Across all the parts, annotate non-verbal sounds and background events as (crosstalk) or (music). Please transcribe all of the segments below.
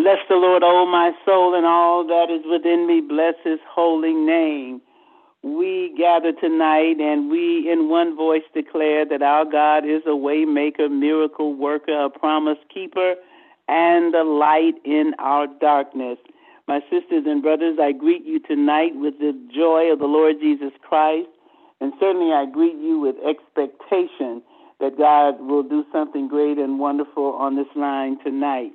Bless the Lord, O my soul, and all that is within me. Bless his holy name. We gather tonight and we in one voice declare that our God is a waymaker, miracle worker, a promise keeper, and a light in our darkness. My sisters and brothers, I greet you tonight with the joy of the Lord Jesus Christ, and certainly I greet you with expectation that God will do something great and wonderful on this line tonight.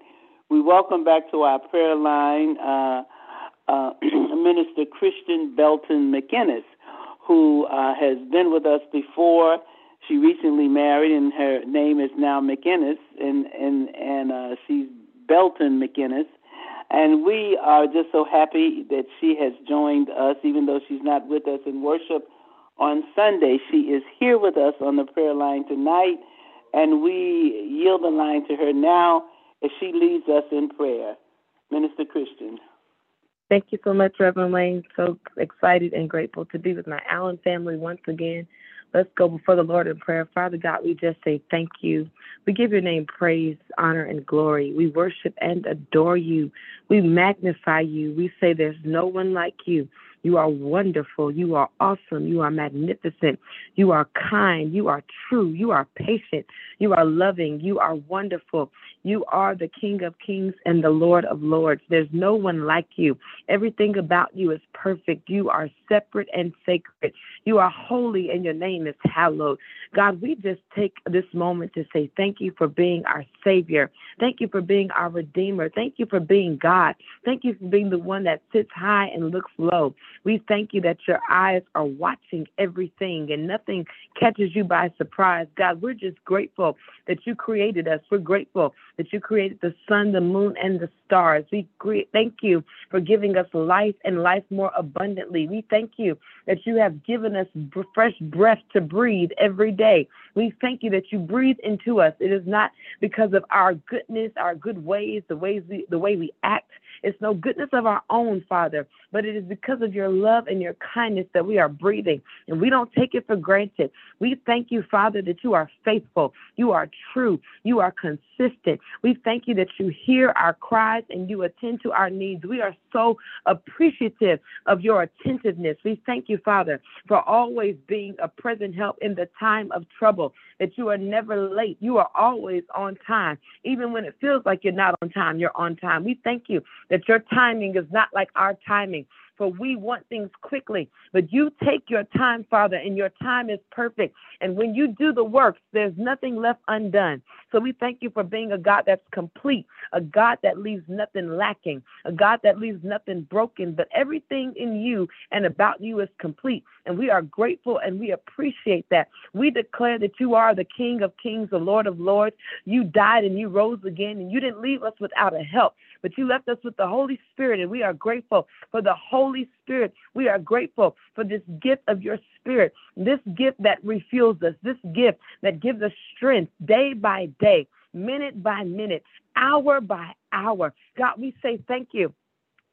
We welcome back to our prayer line uh, uh, (clears throat) Minister Kristian Belton McInnis, who uh, has been with us before. She recently married, and her name is now McInnis, and and and uh, she's Belton McInnis. And we are just so happy that she has joined us, even though she's not with us in worship on Sunday. She is here with us on the prayer line tonight, and we yield the line to her now as she leads us in prayer. Minister Kristian. Thank you so much, Reverend Elaine. So excited and grateful to be with my Allen family once again. Let's go before the Lord in prayer. Father God, we just say thank you. We give your name praise, honor, and glory. We worship and adore you. We magnify you. We say there's no one like you. You are wonderful. You are awesome. You are magnificent. You are kind. You are true. You are patient. You are loving. You are wonderful. You are the King of kings and the Lord of lords. There's no one like you. Everything about you is perfect. You are separate and sacred. You are holy and your name is hallowed. God, we just take this moment to say thank you for being our Savior. Thank you for being our Redeemer. Thank you for being God. Thank you for being the one that sits high and looks low. We thank you that your eyes are watching everything and nothing catches you by surprise. God, we're just grateful that you created us. We're grateful that you created the sun, the moon, and the stars. We thank you for giving us life and life more abundantly. We thank you that you have given us fresh breath to breathe every day. We thank you that you breathe into us. It is not because of our goodness, our good ways, the ways we, the way we act. It's no goodness of our own, Father, but it is because of your love and your kindness that we are breathing, and we don't take it for granted. We thank you, Father, that you are faithful, you are true, you are consistent. We thank you that you hear our cries and you attend to our needs. We are so appreciative of your attentiveness. We thank you, Father, for always being a present help in the time of trouble, that you are never late. You are always on time. Even when it feels like you're not on time, you're on time. We thank you that your timing is not like our timing for we want things quickly. But you take your time, Father, and your time is perfect. And when you do the works, there's nothing left undone. So we thank you for being a God that's complete, a God that leaves nothing lacking, a God that leaves nothing broken, but everything in you and about you is complete. And we are grateful and we appreciate that. We declare that you are the King of kings, the Lord of lords. You died and you rose again, and you didn't leave us without a help, but you left us with the Holy Spirit, and we are grateful for the Holy Spirit. We are grateful for this gift of your Spirit, this gift that refuels us, this gift that gives us strength day by day, minute by minute, hour by hour. God, we say thank you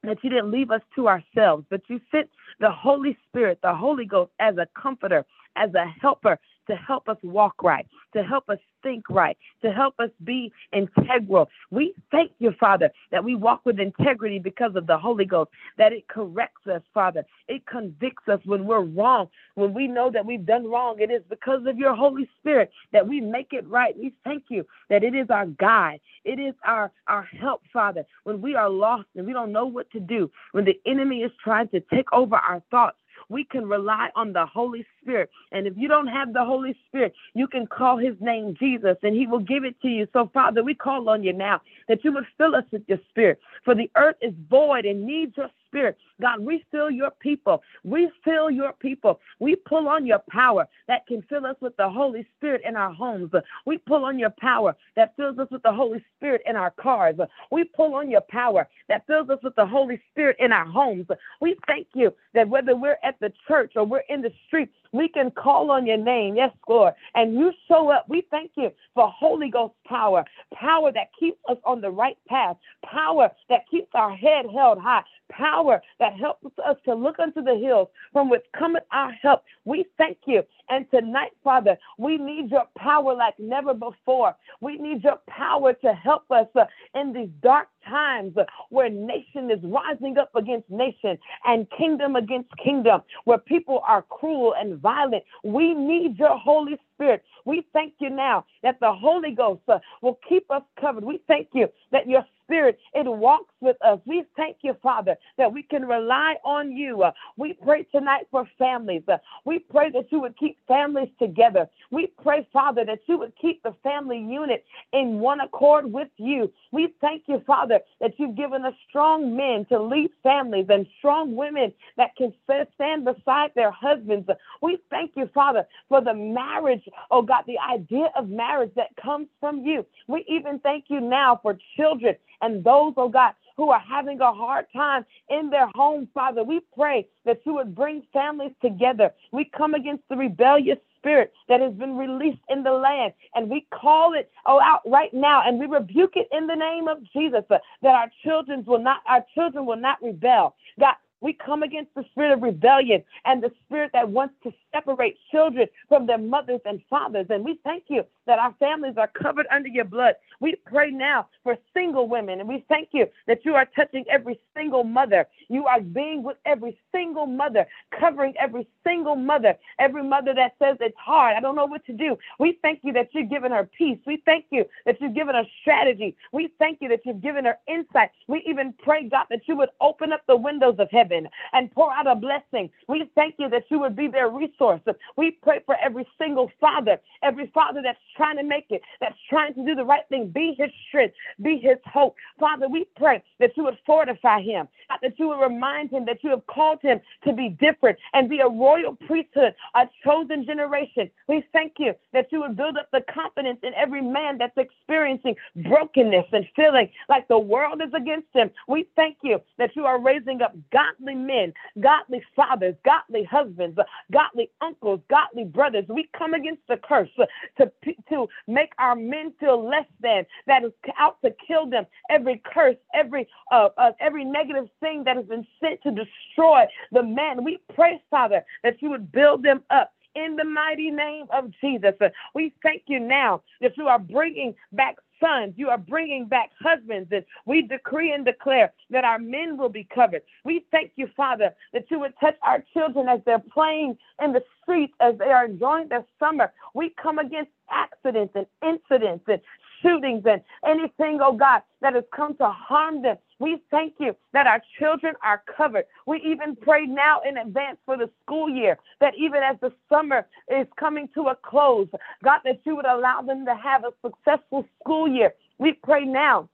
that you didn't leave us to ourselves, but you sent the Holy Spirit, the Holy Ghost, as a comforter, as a helper, to help us walk right, to help us think right, to help us be integral. We thank you, Father, that we walk with integrity because of the Holy Ghost, that it corrects us, Father. It convicts us when we're wrong. When we know that we've done wrong, it is because of your Holy Spirit that we make it right. We thank you that it is our guide. It is our, our help, Father, when we are lost and we don't know what to do, when the enemy is trying to take over our thoughts we can rely on the Holy Spirit. And if you don't have the Holy Spirit, you can call his name Jesus and he will give it to you. So, Father, we call on you now that you would fill us with your spirit. For the earth is void and needs your Spirit. God, refill your people. Refill your people. We pull on your power that can fill us with the Holy Spirit in our homes. We pull on your power that fills us with the Holy Spirit in our cars. We pull on your power that fills us with the Holy Spirit in our homes. We thank you that whether we're at the church or we're in the streets, we can call on your name, yes, Lord, and you show up. We thank you for Holy Ghost power, power that keeps us on the right path, power that keeps our head held high, power that helps us to look unto the hills from which cometh our help. We thank you. And tonight, Father, we need your power like never before. We need your power to help us uh, in these dark times where nation is rising up against nation and kingdom against kingdom, where people are cruel and violent. We need your Holy Spirit. We thank you now that the Holy Ghost uh, will keep us covered. We thank you that your Spirit, it walks with us. We thank you, Father, that we can rely on you. Uh, we pray tonight for families. Uh, we pray that you would keep families together. We pray, Father, that you would keep the family unit in one accord with you. We thank you, Father, that you've given us strong men to lead families and strong women that can stand beside their husbands. We thank you, Father, for the marriage, oh God, the idea of marriage that comes from you. We even thank you now for children and those, oh God, who are having a hard time in their home, Father. We pray that you would bring families together. We come against the rebellious spirit that has been released in the land and we call it oh out right now and we rebuke it in the name of Jesus that our children will not our children will not rebel. God, we come against the spirit of rebellion and the spirit that wants to separate children from their mothers and fathers. And we thank you that our families are covered under your blood. We pray now for single women, and we thank you that you are touching every single mother. You are being with every single mother, covering every single mother, every mother that says it's hard. I don't know what to do. We thank you that you've given her peace. We thank you that you've given her strategy. We thank you that you've given her insight. We even pray, God, that you would open up the windows of heaven and pour out a blessing. We thank you that you would be their resource. We pray for every single father, every father that's trying to make it, that's trying to do the right thing. Be his strength, be his hope. Father, we pray that you would fortify him, that you would remind him that you have called him to be different and be a royal priesthood, a chosen generation. We thank you that you would build up the confidence in every man that's experiencing brokenness and feeling like the world is against him. We thank you that you are raising up godly men, godly fathers, godly husbands, godly uncles, godly brothers. We come against the curse to, to make our men feel less than, that is out to kill them. Every curse, every uh, uh, every negative thing that has been sent to destroy the men. We pray, Father, that you would build them up in the mighty name of Jesus. Uh, we thank you now that you are bringing back sons. You are bringing back husbands. And we decree and declare that our men will be covered. We thank you, Father, that you would touch our children as they're playing in the streets, as they are enjoying their summer. We come against accidents and incidents and shootings and anything, oh God, that has come to harm them. We thank you that our children are covered. We even pray now in advance for the school year that even as the summer is coming to a close, God, that you would allow them to have a successful school year. We pray now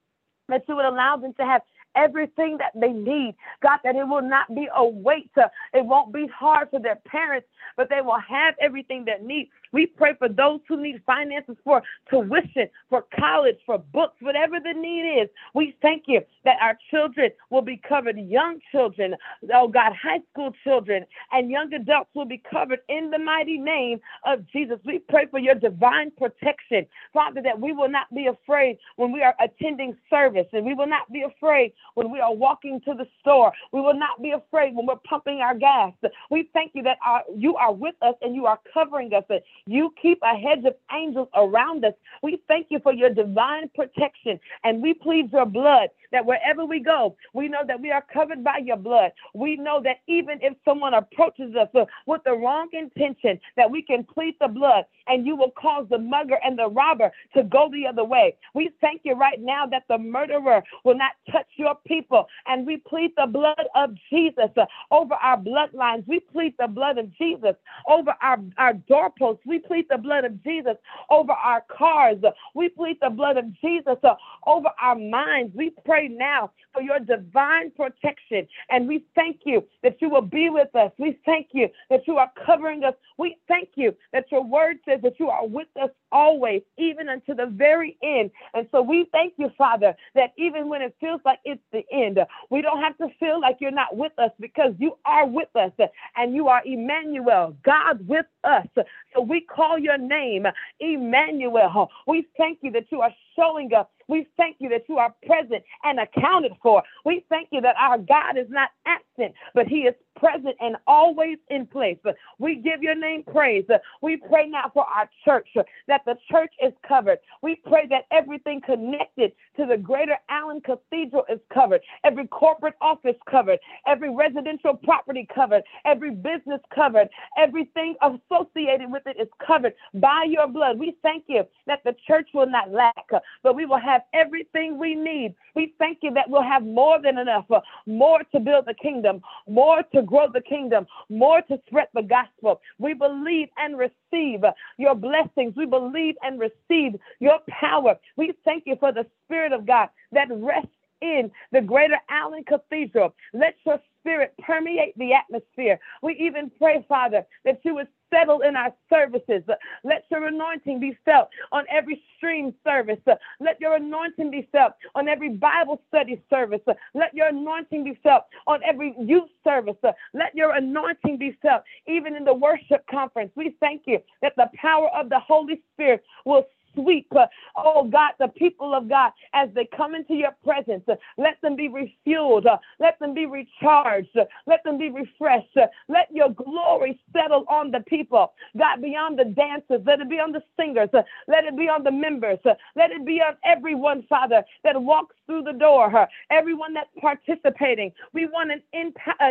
that you would allow them to have everything that they need. God, that it will not be a weight. To, uh, it won't be hard for their parents, but they will have everything they need. We pray for those who need finances for tuition, for college, for books, whatever the need is. We thank you that our children will be covered, young children, oh God, high school children, and young adults will be covered in the mighty name of Jesus. We pray for your divine protection, Father, that we will not be afraid when we are attending service, and we will not be afraid when we are walking to the store. We will not be afraid when we're pumping our gas. We thank you that our, you are with us and you are covering us. You keep a hedge of angels around us. We thank you for your divine protection and we plead your blood that wherever we go, we know that we are covered by your blood. We know that even if someone approaches us with the wrong intention, that we can plead the blood and you will cause the mugger and the robber to go the other way. We thank you right now that the murderer will not touch your people. And we plead the blood of Jesus over our bloodlines. We plead the blood of Jesus over our, our doorposts. We plead the blood of Jesus over our cars. We plead the blood of Jesus uh, over our minds. We pray now for your divine protection. And we thank you that you will be with us. We thank you that you are covering us. We thank you that your word says that you are with us always, even unto the very end. And so we thank you, Father, that even when it feels like it's the end, we don't have to feel like you're not with us because you are with us and you are Emmanuel, God with us. So we call your name Emmanuel. We thank you that you are showing us we thank you that you are present and accounted for. We thank you that our God is not absent, but he is present and always in place. We give your name praise. We pray now for our church that the church is covered. We pray that everything connected to the Greater Allen Cathedral is covered. Every corporate office covered. Every residential property covered. Every business covered. Everything associated with it is covered by your blood. We thank you that the church will not lack, but we will have everything we need. We thank you that we'll have more than enough, uh, more to build the kingdom, more to grow the kingdom, more to spread the gospel. We believe and receive your blessings. We believe and receive your power. We thank you for the Spirit of God that rests in the greater Allen Cathedral. Let your spirit permeate the atmosphere. We even pray, Father, that you would settle in our services. Let your anointing be felt on every stream service. Let your anointing be felt on every Bible study service. Let your anointing be felt on every youth service. Let your anointing be felt even in the worship conference. We thank you that the power of the Holy Spirit will sweep, uh, oh God, the people of God as they come into your presence. Uh, let them be refueled. Uh, let them be recharged. Let them be refreshed. Let your glory settle on the people. God, beyond the dancers, let it be on the singers. Let it be on the members. Let it be on everyone, Father, that walks through the door. Everyone that's participating. We want an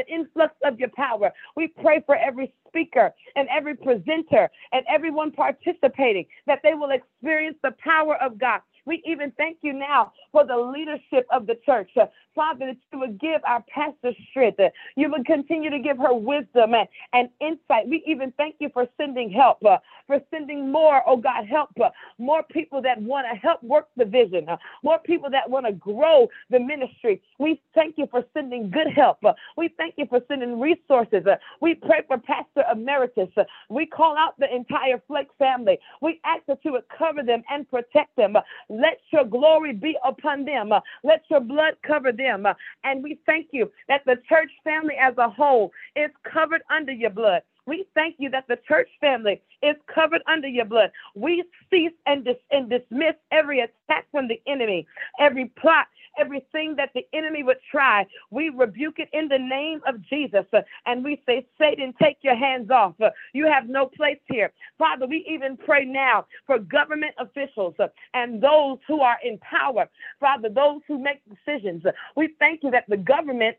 influx of your power. We pray for every speaker and every presenter and everyone participating that they will experience the power of God. We even thank you now for the leadership of the church. Father, that you would give our pastor strength. You would continue to give her wisdom and, and insight. We even thank you for sending help, uh, for sending more, oh God, help, uh, more people that want to help work the vision, uh, more people that want to grow the ministry. We thank you for sending good help. Uh, we thank you for sending resources. Uh, we pray for Pastor Emeritus. Uh, we call out the entire Flake family. We ask that you would cover them and protect them. Let your glory be upon them. Uh, let your blood cover them. Uh, and we thank you that the church family as a whole is covered under your blood. We thank you that the church family is covered under your blood. We cease and, dis- and dismiss every attack from the enemy, every plot, everything that the enemy would try. We rebuke it in the name of Jesus. Uh, and we say, Satan, take your hands off. Uh, you have no place here. Father, we even pray now for government officials uh, and those who are in power. Father, those who make decisions. We thank you that the government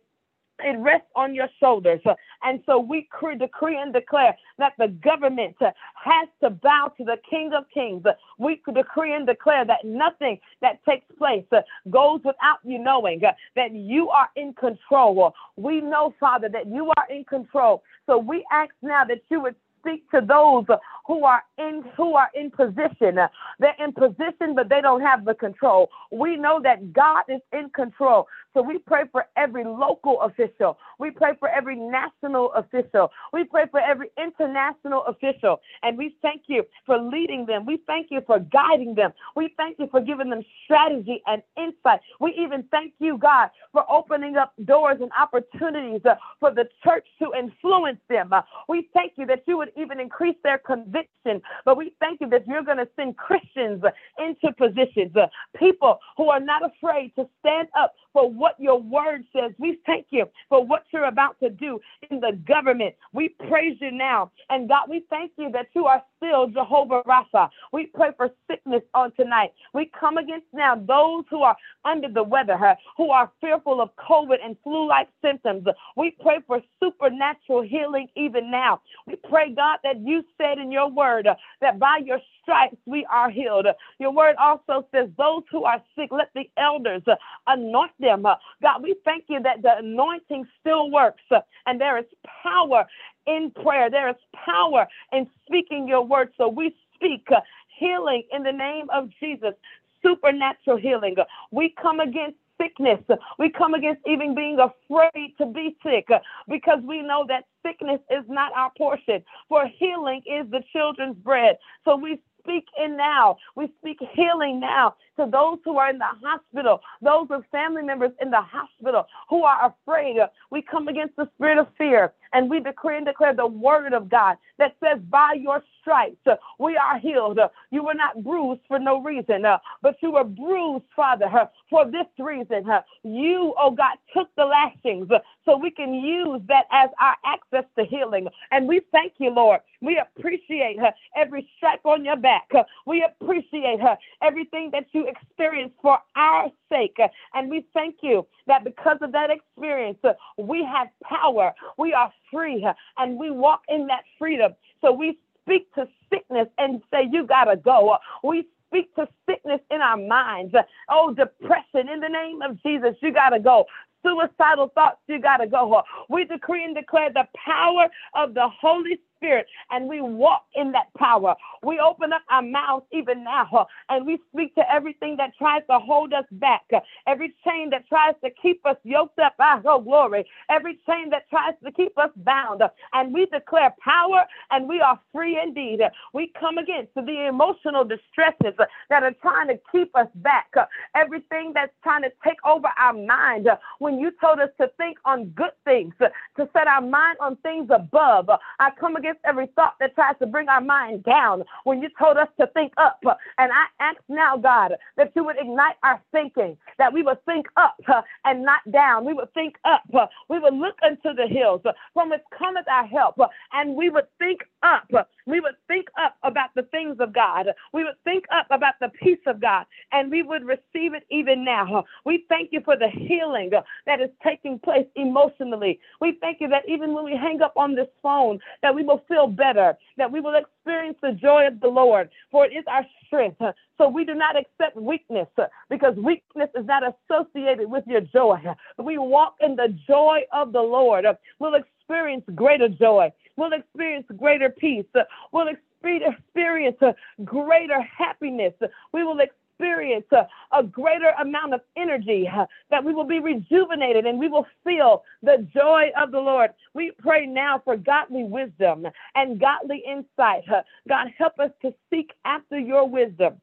it rests on your shoulders. And so we decree and declare that the government has to bow to the King of Kings. We decree and declare that nothing that takes place goes without you knowing that you are in control. We know, Father, that you are in control. So we ask now that you would speak to those who are in who are in position. They're in position, but they don't have the control. We know that God is in control. So we pray for every local official. We pray for every national official. We pray for every international official. And we thank you for leading them. We thank you for guiding them. We thank you for giving them strategy and insight. We even thank you, God, for opening up doors and opportunities uh, for the church to influence them. Uh, we thank you that you would even increase their conviction. But we thank you that you're going to send Christians into positions, uh, people who are not afraid to stand up for what your word says. We thank you for what you're about to do in the government. We praise you now. And God, we thank you that you are still Jehovah Rapha. We pray for sickness on tonight. We come against now those who are under the weather, who are fearful of COVID and flu like symptoms. We pray for supernatural healing even now. We pray, God, that you said in your word uh, that by your stripes we are healed. Your word also says, Those who are sick, let the elders uh, anoint them. Uh, God, we thank you that the anointing still works and there is power in prayer. There is power in speaking your word. So we speak uh, healing in the name of Jesus, supernatural healing. We come against sickness. We come against even being afraid to be sick uh, because we know that sickness is not our portion, for healing is the children's bread. So we speak in now. We speak healing now to those who are in the hospital, those with family members in the hospital who are afraid. We come against the spirit of fear and we decree and declare the word of God that says, By your stripes uh, we are healed. You were not bruised for no reason, uh, but you were bruised, Father, uh, for this reason. You, oh God, took the lashings so we can use that as our access to healing. And we thank you, Lord. We appreciate every stripe on your back. We appreciate her everything that you experienced for our sake. And we thank you that because of that experience, uh, we have power. We are free uh, and we walk in that freedom. So we speak to sickness and say, You got to go. We speak to sickness in our minds. Oh, depression, in the name of Jesus, you got to go suicidal thoughts, you got to go. We decree and declare the power of the Holy Spirit, and we walk in that power. We open up our mouths even now, and we speak to everything that tries to hold us back, every chain that tries to keep us yoked up. Ah, oh, glory. Every chain that tries to keep us bound, and we declare power, and we are free indeed. We come against the emotional distresses that are trying to keep us back, everything that's trying to take over our mind. When you told us to think on good things, to set our mind on things above, I come against against every thought that tries to bring our mind down when you told us to think up. And I ask now, God, that you would ignite our thinking, that we would think up and not down. We would think up. We would look unto the hills from which cometh our help, and we would think up. We would think up about the things of God. We would think up about the peace of God, and we would receive it even now. We thank you for the healing that is taking place emotionally. We thank you that even when we hang up on this phone, that we will feel better, that we will experience the joy of the Lord, for it is our strength. So we do not accept weakness because weakness is not associated with your joy. We walk in the joy of the Lord. We'll experience greater joy. We'll experience greater peace. We'll experience greater happiness. We will experience uh, a greater amount of energy, uh, that we will be rejuvenated and we will feel the joy of the Lord. We pray now for godly wisdom and godly insight. Uh, God, help us to seek after your wisdom.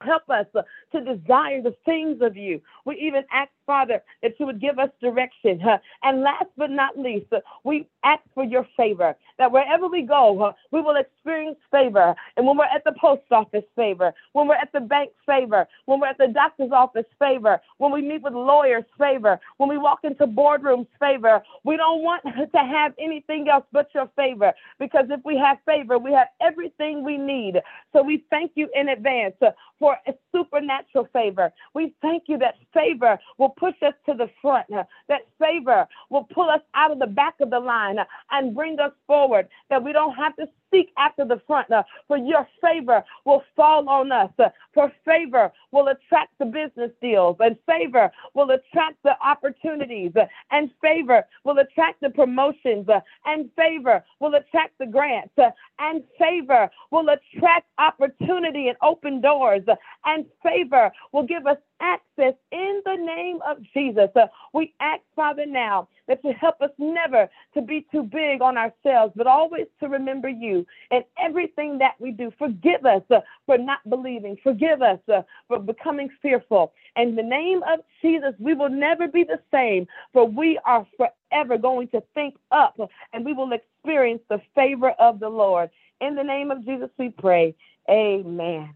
Help us uh, to desire the things of you. We even ask, Father, that you would give us direction. And last but not least, we ask for your favor, that wherever we go, we will experience favor. And when we're at the post office, favor. When we're at the bank, favor. When we're at the doctor's office, favor. When we meet with lawyers, favor. When we walk into boardrooms, favor. We don't want to have anything else but your favor, because if we have favor, we have everything we need. So we thank you in advance for a supernatural favor. We thank you that favor will push us to the front, uh, that favor will pull us out of the back of the line uh, and bring us forward, that we don't have to seek after the front, uh, for your favor will fall on us. Uh, for favor will attract the business deals, and favor will attract the opportunities, uh, and favor will attract the promotions, uh, and favor will attract the grants, uh, and favor will attract opportunity and open doors, uh, and favor will give us access in the name of Jesus. Uh, we ask, Father, now that you help us never to be too big on ourselves, but always to remember you in everything that we do. Forgive us uh, for not believing. Forgive us uh, for becoming fearful. In the name of Jesus, we will never be the same, for we are forever going to think up and we will experience the favor of the Lord. In the name of Jesus, we pray. Amen.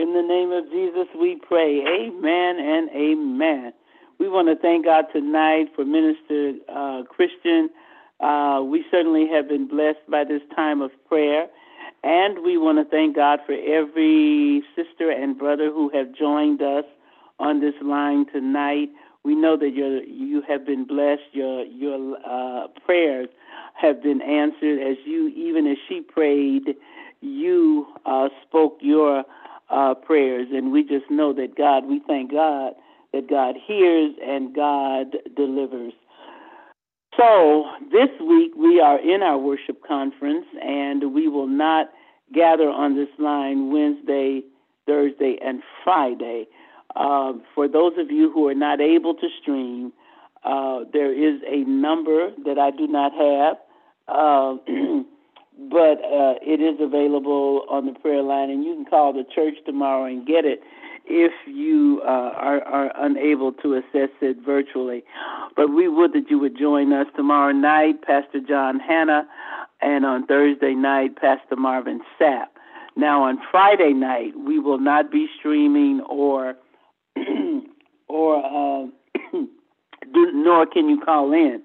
In the name of Jesus, we pray. Amen and amen. We want to thank God tonight for Minister uh, Kristian. Uh, we certainly have been blessed by this time of prayer. And we want to thank God for every sister and brother who have joined us on this line tonight. We know that you you have been blessed. Your your uh, prayers have been answered as you even as she prayed, you uh, spoke your uh, prayers, and we just know that God, we thank God that God hears and God delivers. So this week we are in our worship conference, and we will not gather on this line Wednesday, Thursday, and Friday. Uh, for those of you who are not able to stream, uh, there is a number that I do not have. Uh, (clears throat) but uh, it is available on the prayer line, and you can call the church tomorrow and get it if you uh, are, are unable to assess it virtually. But we would that you would join us tomorrow night, Pastor John Hannah, and on Thursday night, Pastor Marvin Sapp. Now on Friday night, we will not be streaming or (clears throat) or uh, (clears throat) nor can you call in.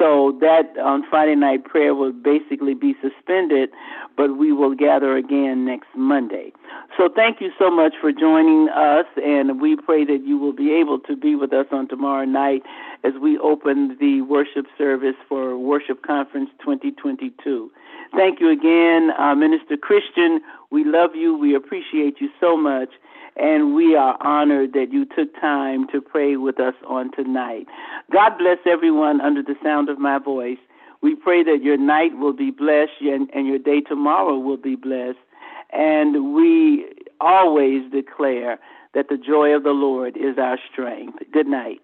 So that on Friday night prayer will basically be suspended, but we will gather again next Monday. So thank you so much for joining us, and we pray that you will be able to be with us on tomorrow night as we open the worship service for Worship Conference 2022. Thank you again, uh, Minister Kristian. We love you. We appreciate you so much and we are honored that you took time to pray with us on tonight. God bless everyone under the sound of my voice. We pray that your night will be blessed and, and your day tomorrow will be blessed. And we always declare that the joy of the Lord is our strength. Good night.